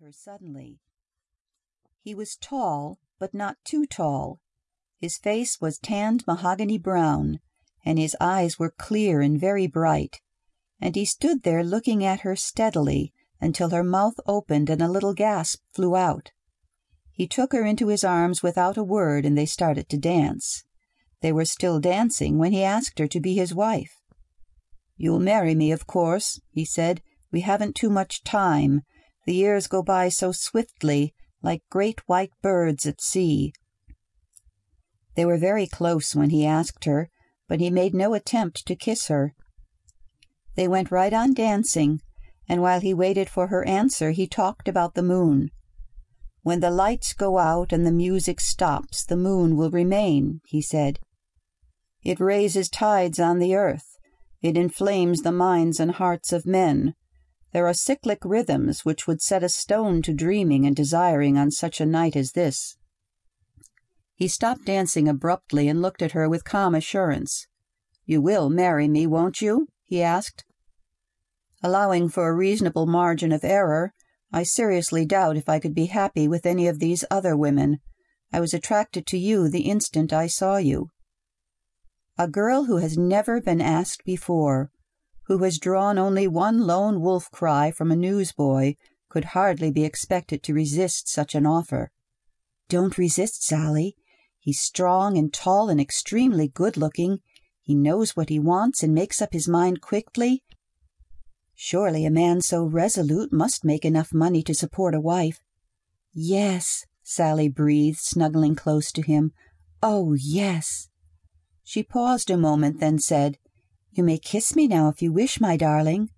her suddenly. He was tall, but not too tall. His face was tanned mahogany brown, and his eyes were clear and very bright, and he stood there looking at her steadily until her mouth opened and a little gasp flew out. He took her into his arms without a word, and they started to dance. They were still dancing when he asked her to be his wife. "You'll marry me, of course," he said. "We haven't too much time. The years go by so swiftly, like great white birds at sea." They were very close when he asked her, but he made no attempt to kiss her. They went right on dancing, and while he waited for her answer he talked about the moon. "When the lights go out and the music stops, the moon will remain," he said. "It raises tides on the earth. It inflames the minds and hearts of men. There are cyclic rhythms which would set a stone to dreaming and desiring on such a night as this." He stopped dancing abruptly and looked at her with calm assurance. "You will marry me, won't you?" he asked. "Allowing for a reasonable margin of error, I seriously doubt if I could be happy with any of these other women. I was attracted to you the instant I saw you." A girl who has never been asked before, who has drawn only one lone wolf cry from a newsboy, could hardly be expected to resist such an offer. "Don't resist, Sally. He's strong and tall and extremely good looking. He knows what he wants and makes up his mind quickly. Surely a man so resolute must make enough money to support a wife." "Yes," Sally breathed, snuggling close to him. "Oh, yes." She paused a moment, then said, "You may kiss me now if you wish, my darling."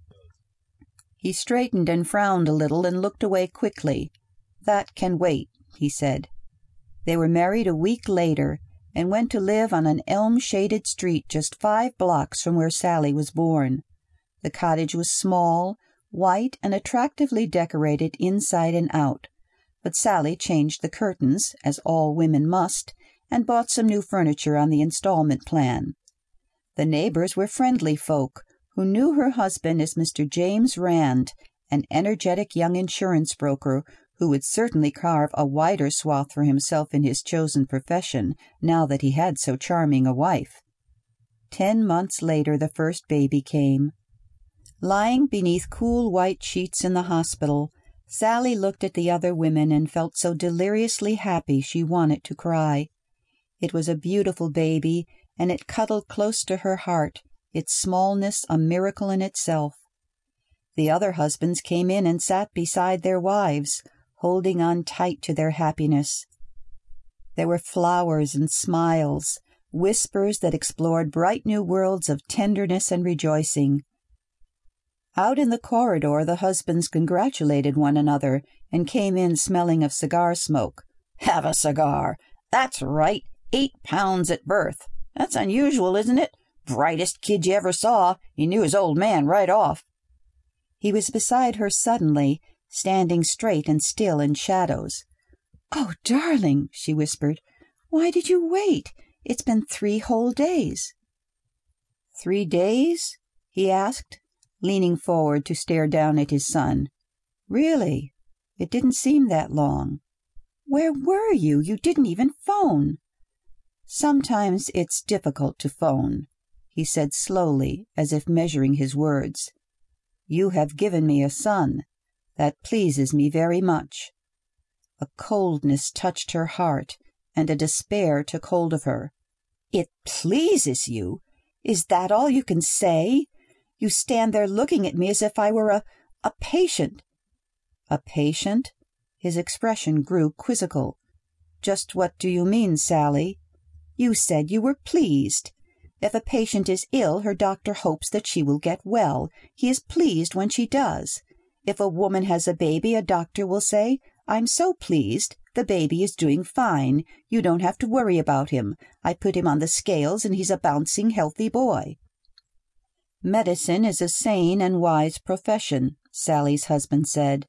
He straightened and frowned a little and looked away quickly. "That can wait," he said. They were married a week later, and went to live on an elm shaded street just five blocks from where Sally was born. The cottage was small, white, and attractively decorated inside and out, but Sally changed the curtains, as all women must, and bought some new furniture on the installment plan. The neighbors were friendly folk, who knew her husband as Mr. James Rand, an energetic young insurance broker who would certainly carve a wider swath for himself in his chosen profession now that he had so charming a wife. Ten months later the first baby came. Lying beneath cool white sheets in the hospital, Sally looked at the other women and felt so deliriously happy she wanted to cry. It was a beautiful baby, and it cuddled close to her heart, its smallness a miracle in itself. The other husbands came in and sat beside their wives, holding on tight to their happiness. There were flowers and smiles, whispers that explored bright new worlds of tenderness and rejoicing. Out in the corridor, the husbands congratulated one another and came in smelling of cigar smoke. Have a cigar. That's right. Eight pounds at birth. That's unusual, isn't it? Brightest kid you ever saw. He knew his old man right off. He was beside her suddenly standing straight and still in shadows. "Oh, darling," she whispered, "why did you wait? It's been three whole days." "Three days?" he asked, leaning forward to stare down at his son. "Really? It didn't seem that long. Where were you? You didn't even phone." "Sometimes it's difficult to phone," he said slowly, as if measuring his words. "You have given me a son. That pleases me very much." A coldness touched her heart, and a despair took hold of her. "It pleases you! Is that all you can say? You stand there looking at me as if I were a a patient." "A patient?" His expression grew quizzical. "Just what do you mean, Sally?" "You said you were pleased. If a patient is ill, her doctor hopes that she will get well. He is pleased when she does. If a woman has a baby, a doctor will say, I'm so pleased. The baby is doing fine. You don't have to worry about him. I put him on the scales and he's a bouncing, healthy boy. Medicine is a sane and wise profession, Sally's husband said.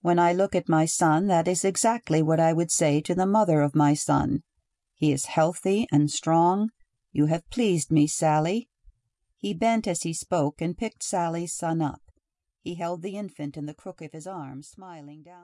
When I look at my son, that is exactly what I would say to the mother of my son. He is healthy and strong. You have pleased me, Sally. He bent as he spoke and picked Sally's son up. He held the infant in the crook of his arm, smiling down.